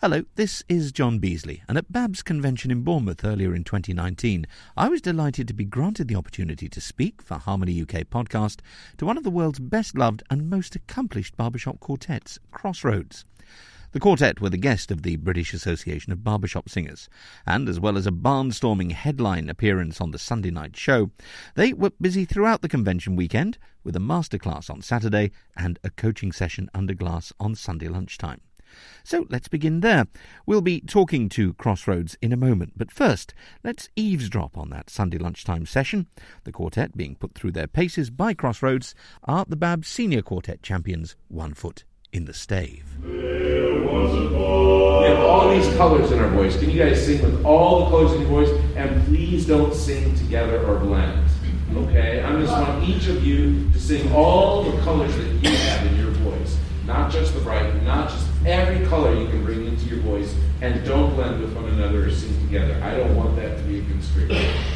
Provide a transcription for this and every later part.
Hello, this is John Beasley, and at Babs Convention in Bournemouth earlier in 2019, I was delighted to be granted the opportunity to speak for Harmony UK podcast to one of the world's best loved and most accomplished barbershop quartets, Crossroads. The quartet were the guest of the British Association of Barbershop Singers, and as well as a barnstorming headline appearance on the Sunday night show, they were busy throughout the convention weekend with a masterclass on Saturday and a coaching session under glass on Sunday lunchtime. So let's begin there. We'll be talking to Crossroads in a moment, but first, let's eavesdrop on that Sunday lunchtime session. The quartet being put through their paces by Crossroads are the Bab Senior Quartet champions, One Foot in the Stave. We have all these colors in our voice. Can you guys sing with all the colors in your voice? And please don't sing together or blend. Okay? I just want each of you to sing all the colors that you have in. Not just the bright, not just every color you can bring into your voice, and don't blend with one another or sing together. I don't want that to be a constraint.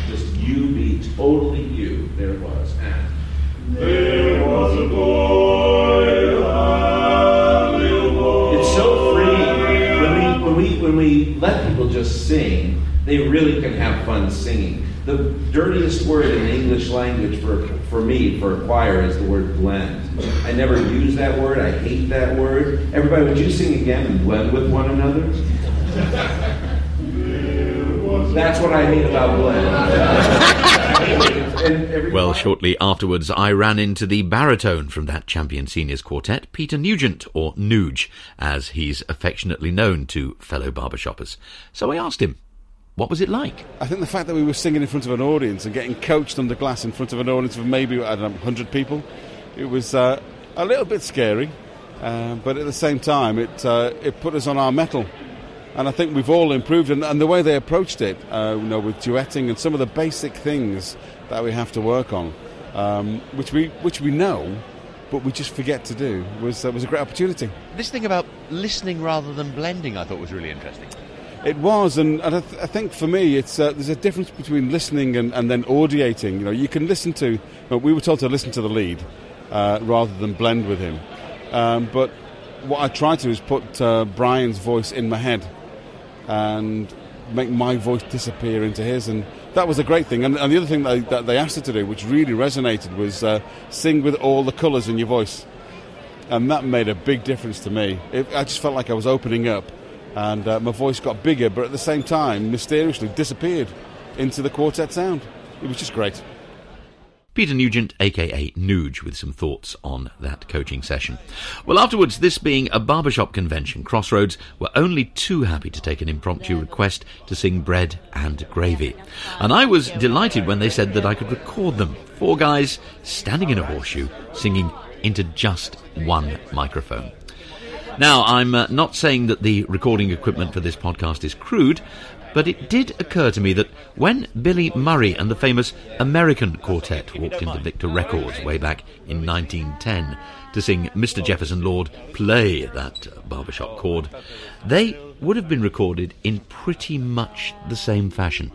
Just you be totally you. There was. And there was a boy. It's so free when we when we when we let people just sing. They really can have fun singing. The dirtiest word in the English language for, for me, for a choir, is the word blend. I never use that word. I hate that word. Everybody, would you sing again and blend with one another? That's what I hate about blend. well, shortly afterwards, I ran into the baritone from that champion seniors quartet, Peter Nugent, or Nuge, as he's affectionately known to fellow barbershoppers. So I asked him what was it like? I think the fact that we were singing in front of an audience and getting coached under glass in front of an audience of maybe, I don't know, 100 people, it was uh, a little bit scary, uh, but at the same time, it, uh, it put us on our mettle. And I think we've all improved, and, and the way they approached it, uh, you know, with duetting and some of the basic things that we have to work on, um, which we which we know, but we just forget to do, was uh, was a great opportunity. This thing about listening rather than blending, I thought was really interesting. It was, and, and I, th- I, think for me, it's uh, there's a difference between listening and, and then audiating. You know, you can listen to. Know, we were told to listen to the lead uh, rather than blend with him. Um, but what I try to do is put uh, Brian's voice in my head and make my voice disappear into his, and that was a great thing. And, and the other thing that they, that they, asked her to do, which really resonated, was uh, sing with all the colours in your voice, and that made a big difference to me. It, I just felt like I was opening up and uh, my voice got bigger, but at the same time, mysteriously disappeared into the quartet sound. It was just great. Peter Nugent, aka Nuge, with some thoughts on that coaching session. Well, afterwards, this being a barbershop convention, Crossroads were only too happy to take an impromptu request to sing Bread and Gravy. And I was delighted when they said that I could record them. Four guys standing in a horseshoe singing into just one microphone. Now, I'm uh, not saying that the recording equipment for this podcast is crude, but it did occur to me that when Billy Murray and the famous American Quartet walked into Victor Records way back in 1910 to sing Mr. Jefferson Lord play that barbershop chord, they would have been recorded in pretty much the same fashion.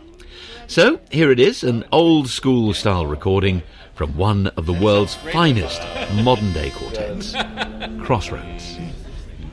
So here it is, an old school style recording from one of the world's finest modern day quartets, Crossroads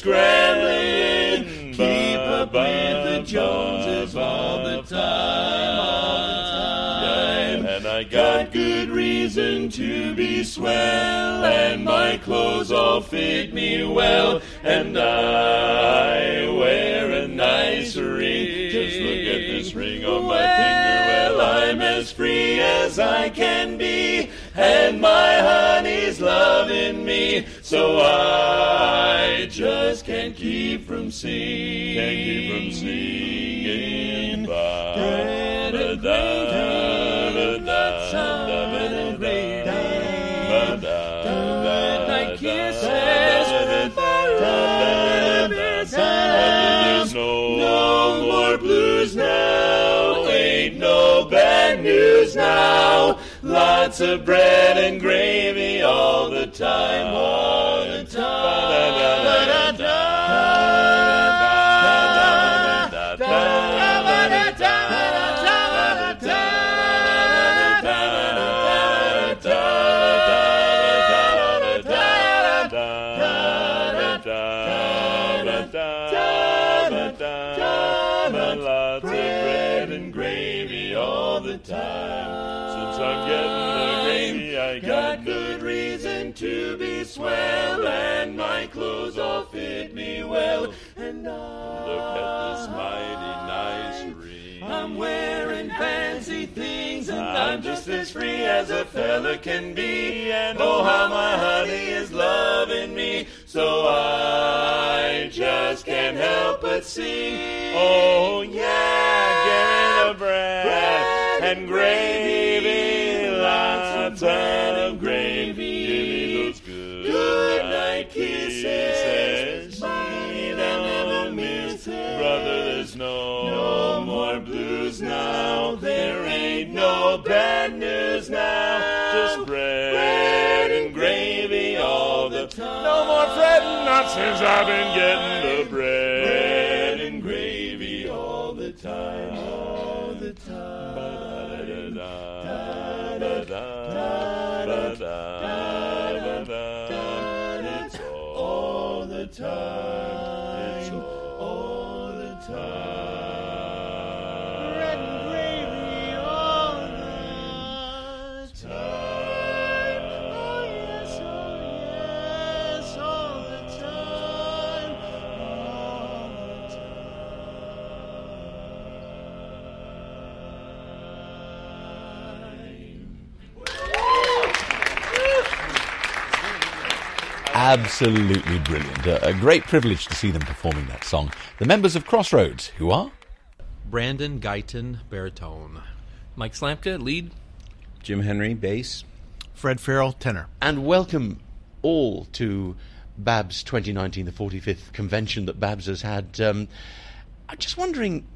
scrambling, keep up with the Joneses all the time, all the time. And I got good reason to be swell, and my clothes all fit me well, and I wear a nice ring. On my finger. Well, I'm as free as I can be, and my honey's loving me, so I just can't keep from singing. Can't keep from singing. Midnight kisses. There's no, no more blues now. Bad news now. Lots of bread and gravy all the time. All the Lots And I look at uh, this mighty nice ring. I'm wearing fancy things, and I'm just as free as a fella can be. And oh, how oh, my honey is loving me, so I just can't help but sing. Oh yeah, give me the bread, and gravy, lots of bread no, no more blues now. There ain't no bad news now. Just bread, and gravy all the time. No more fretting, not since I've been getting the bread, bread and gravy all the time. All the time. It's all the time. Absolutely brilliant. A, a great privilege to see them performing that song. The members of Crossroads, who are? Brandon Guyton, baritone. Mike Slamka, lead. Jim Henry, bass. Fred Farrell, tenor. And welcome all to Babs 2019, the 45th convention that Babs has had. Um, I'm just wondering,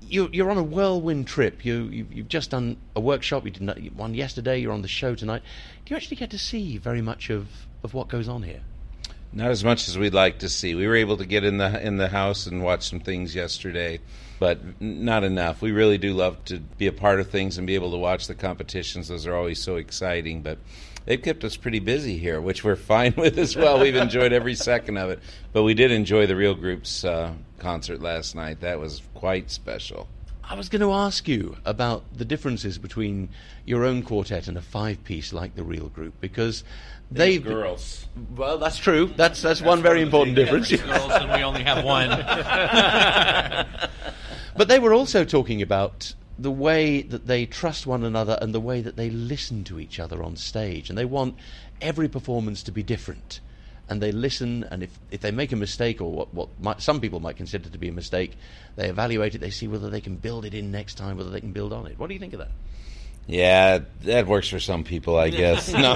you, you're on a whirlwind trip. You, you, you've just done a workshop. You did one yesterday. You're on the show tonight. Do you actually get to see very much of, of what goes on here? Not as much as we'd like to see. We were able to get in the in the house and watch some things yesterday, but not enough. We really do love to be a part of things and be able to watch the competitions. Those are always so exciting, but they've kept us pretty busy here, which we're fine with as well. We've enjoyed every second of it, but we did enjoy the Real Group's uh, concert last night. That was quite special. I was going to ask you about the differences between your own quartet and a five-piece like the Real Group because they've girls. Well, that's true. That's that's, one very important difference. Girls, and we only have one. But they were also talking about the way that they trust one another and the way that they listen to each other on stage. And they want every performance to be different. And they listen, and if, if they make a mistake, or what, what might, some people might consider to be a mistake, they evaluate it, they see whether they can build it in next time, whether they can build on it. What do you think of that? Yeah, that works for some people, I guess. no,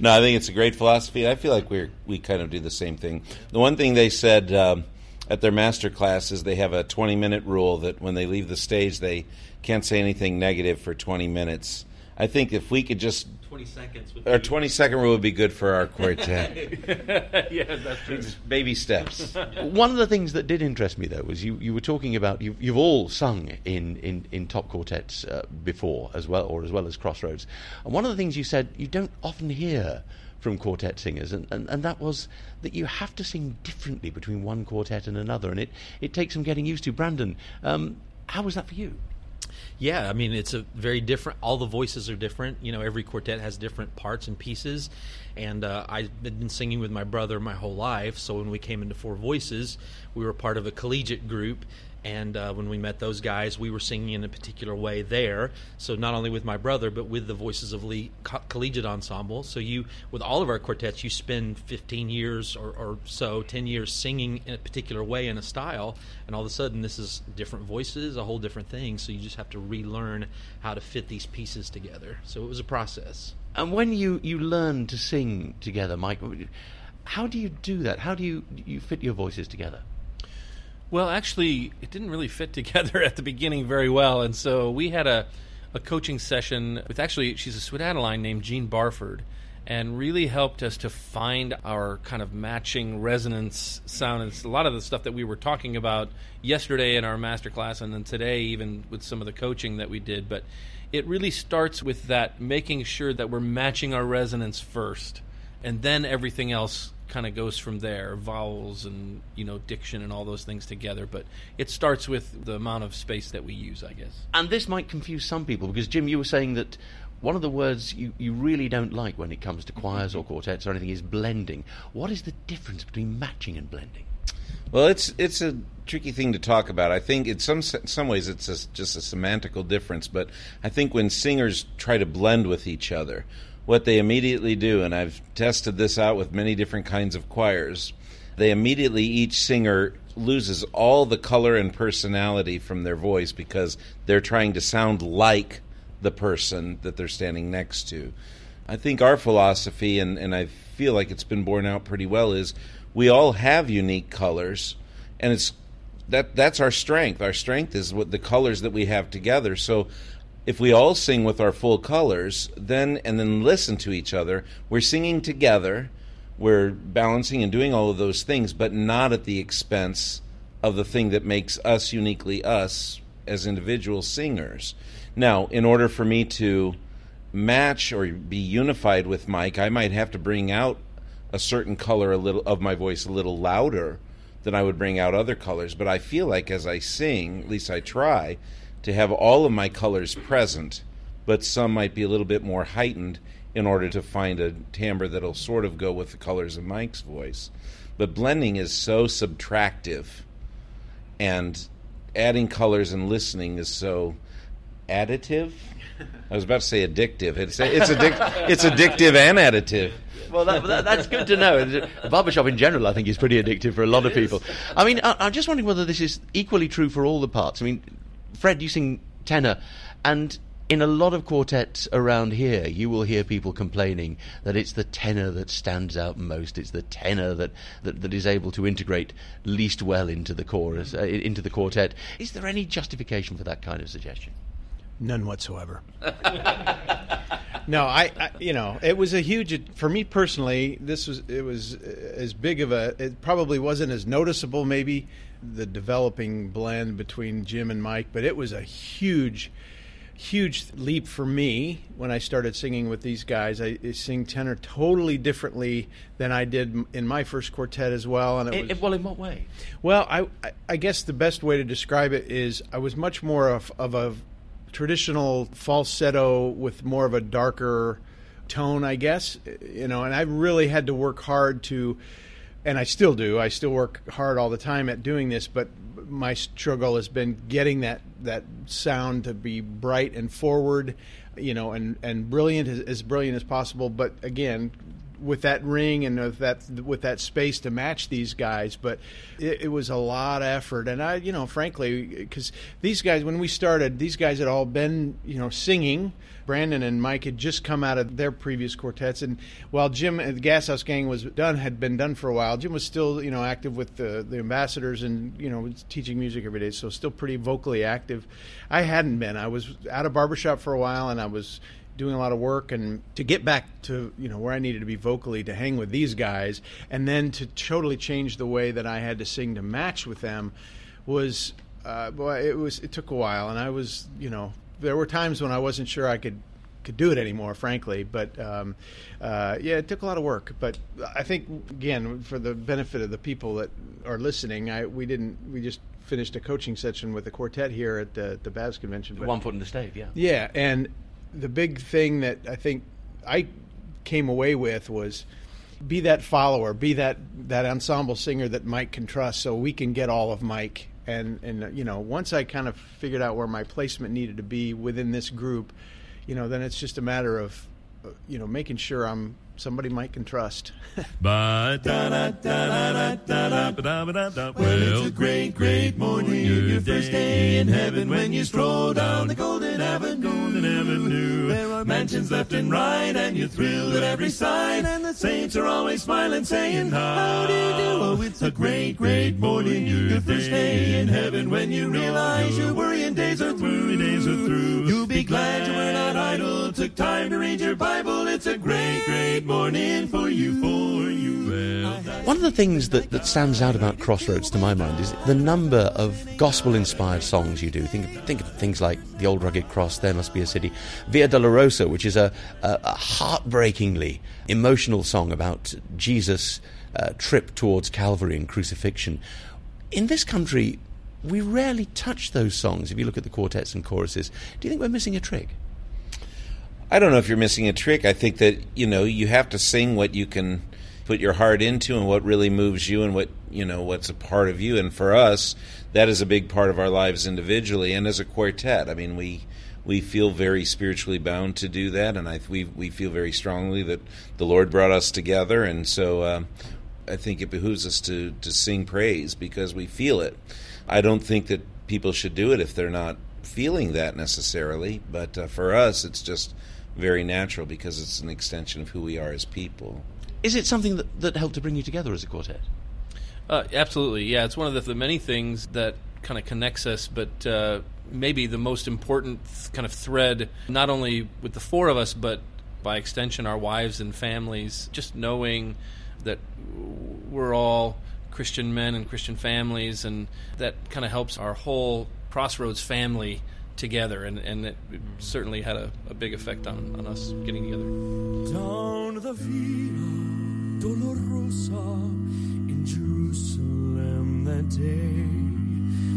no, I think it's a great philosophy. I feel like we we kind of do the same thing. The one thing they said um, at their master classes, they have a 20 minute rule that when they leave the stage, they can't say anything negative for 20 minutes. I think if we could just 20 seconds. Would our be- 20 second rule would be good for our quartet. yeah, that's true. Baby steps. One of the things that did interest me, though, was you, you were talking about you, you've all sung in, in, in top quartets uh, before, as well, or as well as Crossroads. And one of the things you said you don't often hear from quartet singers, and, and, and that was that you have to sing differently between one quartet and another, and it, it takes some getting used to. Brandon, um, how was that for you? Yeah, I mean it's a very different. All the voices are different. You know, every quartet has different parts and pieces. And uh, I've been singing with my brother my whole life. So when we came into Four Voices, we were part of a collegiate group, And uh, when we met those guys, we were singing in a particular way there. So not only with my brother, but with the Voices of Lee Co- Collegiate Ensemble. So you, with all of our quartets, you spend 15 years or, or so, 10 years singing in a particular way in a style, and all of a sudden this is different voices, a whole different thing. So you just have to relearn how to fit these pieces together. So it was a process. And when you, you learn to sing together, Mike, how do you do that? How do you you fit your voices together? Well, actually, it didn't really fit together at the beginning very well, and so we had a, a coaching session with actually she's a Swedataline named Jean Barford, and really helped us to find our kind of matching resonance sound. It's a lot of the stuff that we were talking about yesterday in our masterclass, and then today even with some of the coaching that we did. But it really starts with that making sure that we're matching our resonance first, and then everything else kind of goes from there vowels and you know diction and all those things together but it starts with the amount of space that we use i guess And this might confuse some people because Jim, you were saying that one of the words you, you really don't like when it comes to choirs or mm-hmm. quartets or anything is blending. What is the difference between matching and blending? Well, it's it's a tricky thing to talk about. I think in some se- some ways it's a, just a semantical difference, but I think when singers try to blend with each other, what they immediately do, and I've tested this out with many different kinds of choirs, they immediately each singer loses all the color and personality from their voice because they're trying to sound like the person that they're standing next to. I think our philosophy, and, and I feel like it's been borne out pretty well, is we all have unique colors, and it's that that's our strength. Our strength is what the colors that we have together. So if we all sing with our full colors, then and then listen to each other, we're singing together, we're balancing and doing all of those things, but not at the expense of the thing that makes us uniquely us as individual singers. Now, in order for me to match or be unified with Mike, I might have to bring out a certain color a little of my voice a little louder than I would bring out other colors. But I feel like as I sing, at least I try, to have all of my colors present, but some might be a little bit more heightened in order to find a timbre that'll sort of go with the colors of Mike's voice. But blending is so subtractive, and adding colors and listening is so additive. I was about to say addictive. It's it's addic- it's addictive and additive. Well, that, that, that's good to know. Barbershop in general, I think, is pretty addictive for a lot of people. I mean, I, I'm just wondering whether this is equally true for all the parts. I mean, Fred, you sing tenor, and in a lot of quartets around here, you will hear people complaining that it's the tenor that stands out most. It's the tenor that, that, that is able to integrate least well into the chorus, uh, into the quartet. Is there any justification for that kind of suggestion? None whatsoever. no, I, I, you know, it was a huge for me personally. This was it was uh, as big of a. It probably wasn't as noticeable, maybe the developing blend between Jim and Mike, but it was a huge, huge leap for me when I started singing with these guys. I, I sing tenor totally differently than I did in my first quartet as well, and it In- was well, in what way? well, I, I- I guess the best way to describe it is I was much more of, of a traditional falsetto with more of a darker tone, I guess. You know, and I really had to work hard to, and I still do. I still work hard all the time at doing this, but my struggle has been getting that that sound to be bright and forward, you know, and and brilliant as, as brilliant as possible. But again, with that ring and with that with that space to match these guys, but it, it was a lot of effort. And I, you know, frankly, because these guys, when we started, these guys had all been, you know, singing. Brandon and Mike had just come out of their previous quartets, and while Jim and the Gas House Gang was done, had been done for a while. Jim was still, you know, active with the the ambassadors and you know teaching music every day, so still pretty vocally active. I hadn't been. I was out of barbershop for a while, and I was doing a lot of work and to get back to you know where I needed to be vocally to hang with these guys and then to totally change the way that I had to sing to match with them was uh, boy it was it took a while. And I was you know there were times when I wasn't sure I could could do it anymore frankly. But um, uh, yeah it took a lot of work. But I think again for the benefit of the people that are listening I we didn't we just finished a coaching session with the quartet here at the the Babs convention but One foot in the stave, yeah. yeah, and the big thing that I think I came away with was be that follower, be that that ensemble singer that Mike can trust, so we can get all of Mike and and you know once I kind of figured out where my placement needed to be within this group, you know then it's just a matter of uh, you know making sure I'm somebody Mike can trust. Well, it's a great, great morning. Your first day in heaven when you stroll down the Golden Avenue. Golden Avenue. There are mansions left and right, and you're thrilled at every sight. And the saints are always smiling, saying, How do you do? Oh, it's a great, great morning. Your first day in heaven when you realize your worrying days are through. Days are through. You'll be glad you were not idle. Took time to read your Bible. It's a great, great morning for you, for you. One of the things that, that stands out about Crossroads to my mind is the number of gospel inspired songs you do. Think of, think of things like The Old Rugged Cross, There Must Be a City, Via Dolorosa, which is a, a, a heartbreakingly emotional song about Jesus' uh, trip towards Calvary and crucifixion. In this country, we rarely touch those songs if you look at the quartets and choruses. Do you think we're missing a trick? I don't know if you're missing a trick. I think that you know you have to sing what you can put your heart into and what really moves you and what you know what's a part of you. And for us, that is a big part of our lives individually and as a quartet. I mean, we we feel very spiritually bound to do that, and I we we feel very strongly that the Lord brought us together, and so uh, I think it behooves us to to sing praise because we feel it. I don't think that people should do it if they're not feeling that necessarily, but uh, for us, it's just very natural because it's an extension of who we are as people. Is it something that, that helped to bring you together as a quartet? Uh, absolutely, yeah. It's one of the, the many things that kind of connects us, but uh, maybe the most important th- kind of thread, not only with the four of us, but by extension, our wives and families. Just knowing that we're all Christian men and Christian families, and that kind of helps our whole Crossroads family together, and, and it certainly had a, a big effect on, on us getting together. Dolorosa in Jerusalem that day,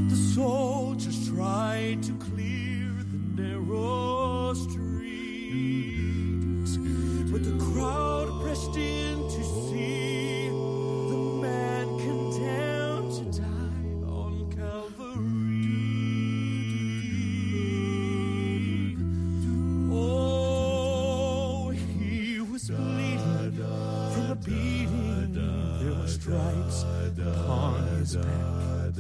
the soldiers tried to clear the narrow streets, but the crowd pressed in to see his back,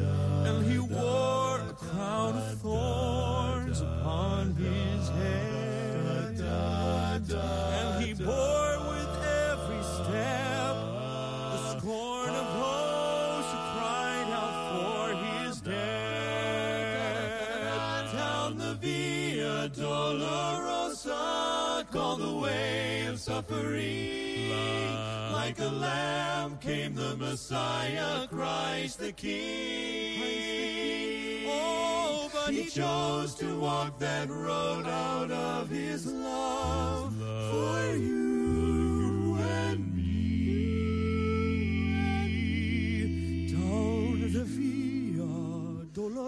and he wore a crown of thorns upon his head. And he bore with every step the scorn of those who cried out for his death. Down the Via Dolorosa, called the way of suffering. Like a lamb came the Messiah, Christ the King. Oh, but he chose to walk that road out of his love for you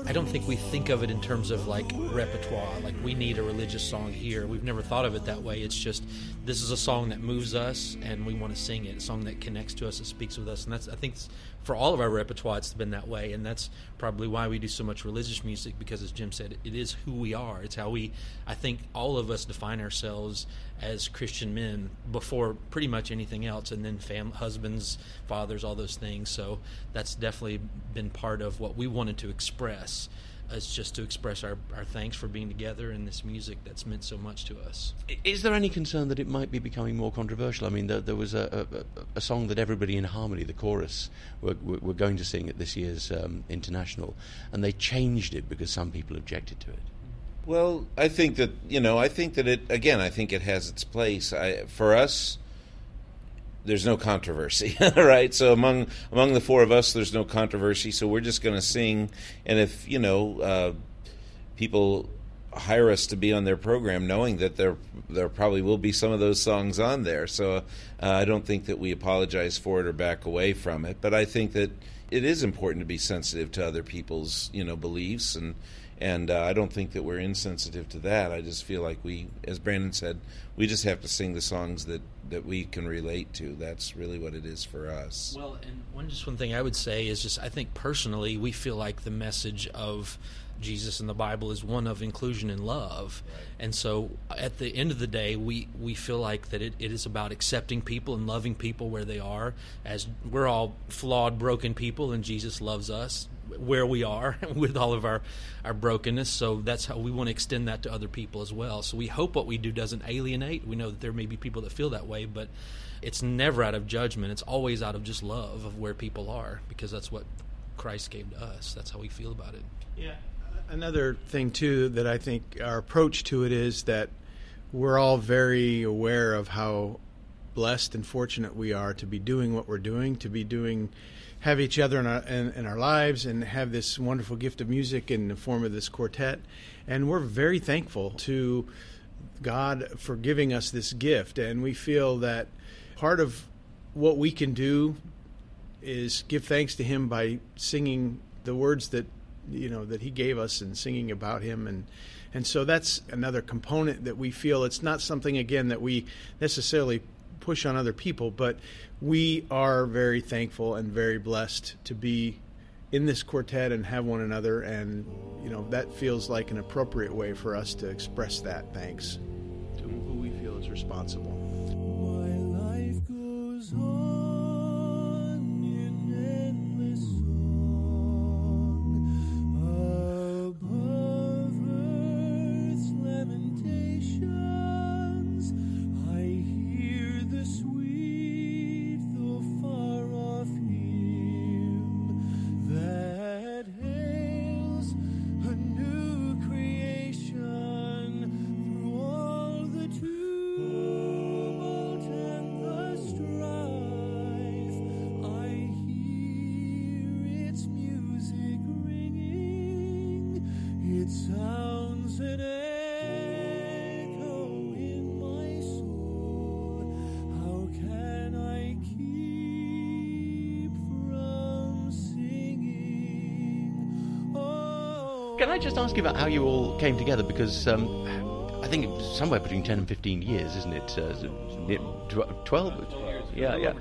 I don't think we think of it in terms of like repertoire, like we need a religious song here. We've never thought of it that way. It's just this is a song that moves us and we want to sing it. A song that connects to us, it speaks with us, and that's I think for all of our repertoire, it's been that way, and that's probably why we do so much religious music because, as Jim said, it is who we are. It's how we. I think all of us define ourselves as Christian men before pretty much anything else, and then fam- husbands, fathers, all those things. So that's definitely been part of what we wanted to express. Is just to express our, our thanks for being together in this music that's meant so much to us. Is there any concern that it might be becoming more controversial? I mean, there, there was a, a, a song that everybody in harmony, the chorus, were, were were going to sing at this year's um, international, and they changed it because some people objected to it. Well, I think that you know, I think that it again. I think it has its place. I, for us, there's no controversy, right? So among among the four of us, there's no controversy. So we're just going to sing, and if you know, uh, people hire us to be on their program, knowing that there there probably will be some of those songs on there. So uh, I don't think that we apologize for it or back away from it. But I think that it is important to be sensitive to other people's you know beliefs and And uh, I don't think that we're insensitive to that. I just feel like we, as Brandon said, we just have to sing the songs that, that we can relate to. That's really what it is for us. Well, and one just one thing I would say is just I think personally we feel like the message of Jesus in the Bible is one of inclusion and love. And so at the end of the day, we, we feel like that it, it is about accepting people and loving people where they are, as we're all flawed, broken people, and Jesus loves us where we are with all of our, our brokenness. So that's how we want to extend that to other people as well. So we hope what we do doesn't alienate. We know that there may be people that feel that way, but it's never out of judgment. It's always out of just love of where people are because that's what Christ gave to us. That's how we feel about it. Yeah. Another thing too that I think our approach to it is that we're all very aware of how blessed and fortunate we are to be doing what we're doing, to be doing, have each other in our in, in our lives, and have this wonderful gift of music in the form of this quartet, and we're very thankful to God for giving us this gift, and we feel that part of what we can do is give thanks to Him by singing the words that you know that he gave us and singing about him. And and so that's another component that we feel. It's not something again that we necessarily push on other people but we are very thankful and very blessed to be in this quartet and have one another. And you know that feels like an appropriate way for us to express that thanks. To who we feel is responsible Can I just ask you about how you all came together? Because um, I think it's somewhere between 10 and 15 years, isn't it? Uh, near tw- 12? Yeah, yeah.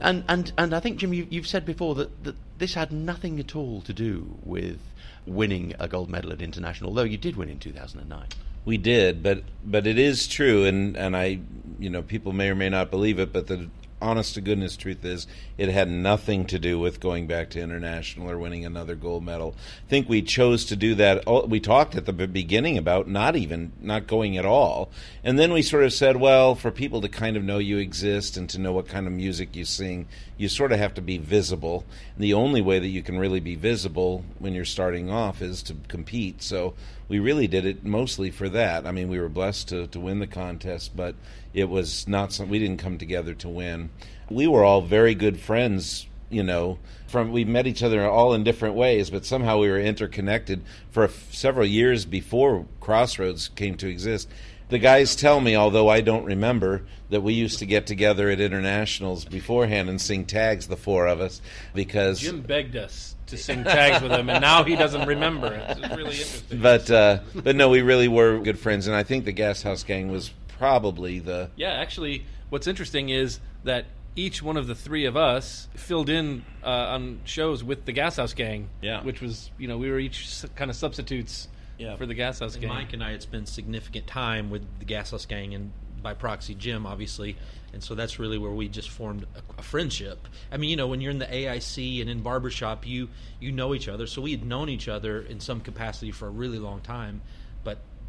And, and, and I think, Jim, you, you've said before that, that this had nothing at all to do with winning a gold medal at international, although you did win in 2009. We did, but but it is true, and and I, you know, people may or may not believe it, but the honest to goodness truth is, it had nothing to do with going back to international or winning another gold medal. I think we chose to do that. oh, We talked at the beginning about not even not going at all, and then we sort of said, well, for people to kind of know you exist and to know what kind of music you sing, you sort of have to be visible. And the only way that you can really be visible when you're starting off is to compete. So we really did it mostly for that. I mean, we were blessed to, to win the contest, but it was not some, we didn't come together to win. We were all very good friends, you know, from we met each other all in different ways, but somehow we were interconnected for f- several years before Crossroads came to exist. The guys tell me, although I don't remember, that we used to get together at internationals beforehand and sing tags, the four of us, because Jim begged us to sing tags with him, and now he doesn't remember. It's really interesting. but uh, but no, we really were good friends, and I think the Gas House Gang was probably the Yeah, actually, what's interesting is that each one of the three of us filled in uh, on shows with the Gas House Gang. Yeah. which was you know we were each kind of substitutes Yeah. for the Gas House And Gang. Mike and I had spent significant time with the Gas House Gang and by proxy Jim, obviously, and so that's really where we just formed a, a friendship. I mean, you know, when you're in the AIC and in barbershop, you you know each other. So we had known each other in some capacity for a really long time,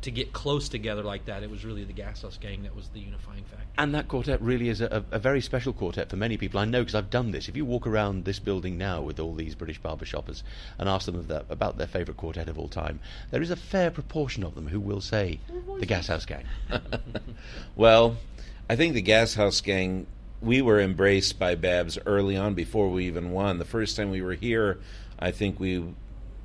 to get close together like that, it was really the Gas House Gang that was the unifying factor. And that quartet really is a, a very special quartet for many people. I know because I've done this. If you walk around this building now with all these British barbershoppers and ask them of their, about their favourite quartet of all time, there is a fair proportion of them who will say the Gas House Gang. Well, I think the Gas House Gang, we were embraced by Babs early on before we even won. The first time we were here, I think we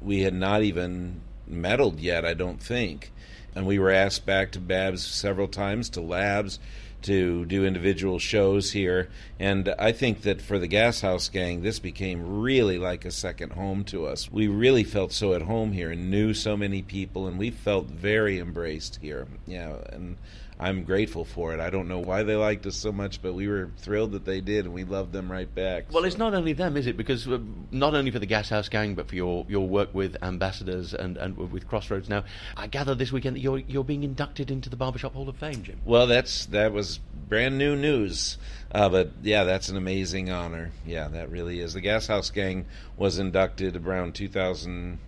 we had not even medalled yet, I don't think. And we were asked back to Babs several times, to LABBS, to do individual shows here. And I think that for the Gas House Gang, this became really like a second home to us. We really felt so at home here and knew so many people, and we felt very embraced here. Yeah, and I'm grateful for it. I don't know why they liked us so much, but we were thrilled that they did, and we loved them right back. Well, so. it's not only them, is it? Because uh, not only for the Gas House Gang, but for your, your work with ambassadors and, and with Crossroads now. I gather this weekend that you're you're being inducted into the Barbershop Hall of Fame, Jim. Well, that's that was brand new news, uh, but yeah, that's an amazing honor. Yeah, that really is. The Gas House Gang was inducted around 2000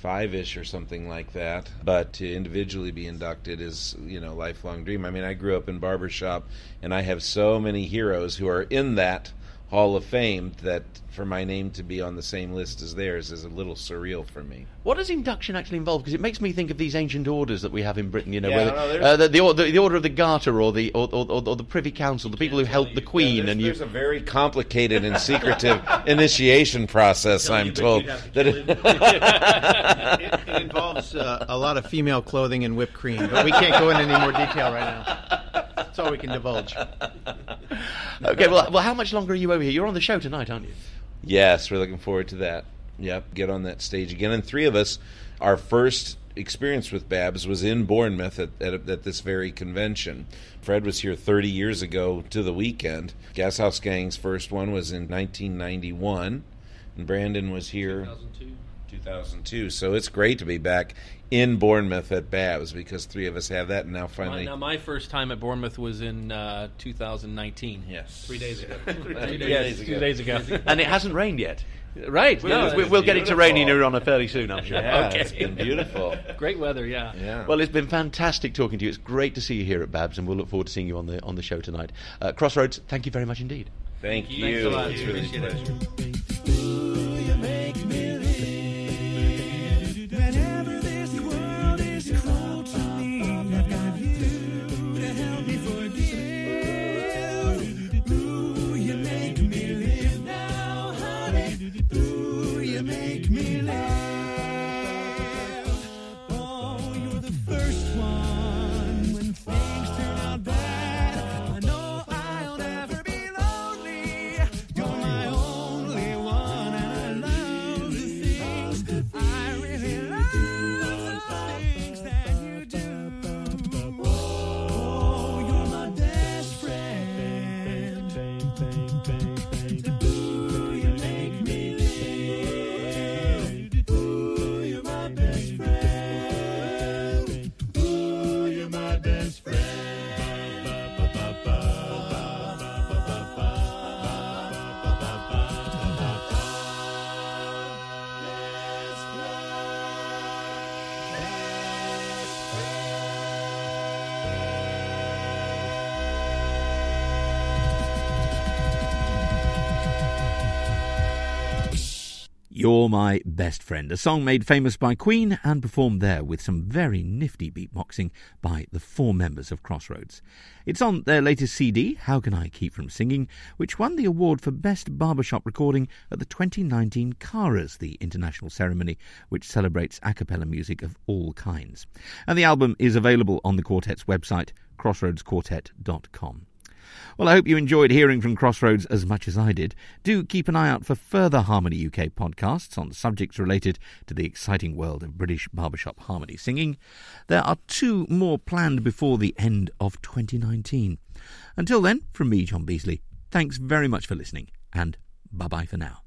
five ish or something like that. But to individually be inducted is, you know, lifelong dream. I mean, I grew up in barbershop and I have so many heroes who are in that Hall of Fame that for my name to be on the same list as theirs is a little surreal for me. What does induction actually involve? Because it makes me think of these ancient orders that we have in Britain. You know, Yeah, whether, no, there's- uh, the, the, the, the Order of the Garter or the or, or, or, or the Privy Council, the people who helped the Queen, Yeah, there's, and you. there's a very complicated and secretive initiation process. I'm told that it, it involves uh, a lot of female clothing and whipped cream, but we can't go into any more detail right now. That's all we can divulge. Okay, well, well, how much longer are you over here? You're on the show tonight, aren't you? Yes, we're looking forward to that. Yep, get on that stage again. And three of us, our first experience with Babs was in Bournemouth at, at, at this very convention. Fred was here 30 years ago to the weekend. Gas House Gang's first one was in 1991, and Brandon was here 2002. 2002. So it's great to be back in Bournemouth at Babs because three of us have that, and now finally. now, my first time at Bournemouth was in uh, 2019. Yes. Three days ago. Three Yes, days two ago. days ago. And it hasn't rained yet. right. We'll, no, we'll, we'll get it to beautiful. rain in Nirvana fairly soon, I'm sure. Yeah, Okay. it's been beautiful. great weather. Yeah. Yeah. Well, it's been fantastic talking to you. It's great to see you here at Babs, and we'll look forward to seeing you on the on the show tonight. Uh, Crossroads, thank you very much indeed. Thank you. Thanks a lot. It's really a Appreciate pleasure. You're My Best Friend, a song made famous by Queen and performed there with some very nifty beatboxing by the four members of Crossroads. It's on their latest CD, How Can I Keep From Singing, which won the award for Best Barbershop Recording at the 2019 CARAS, the international ceremony which celebrates a cappella music of all kinds. And the album is available on the quartet's website, crossroadsquartet.com. Well, I hope you enjoyed hearing from Crossroads as much as I did. Do keep an eye out for further Harmony UK podcasts on subjects related to the exciting world of British barbershop harmony singing. There are two more planned before the end of 2019. Until then, from me, John Beasley, thanks very much for listening, and bye bye for now.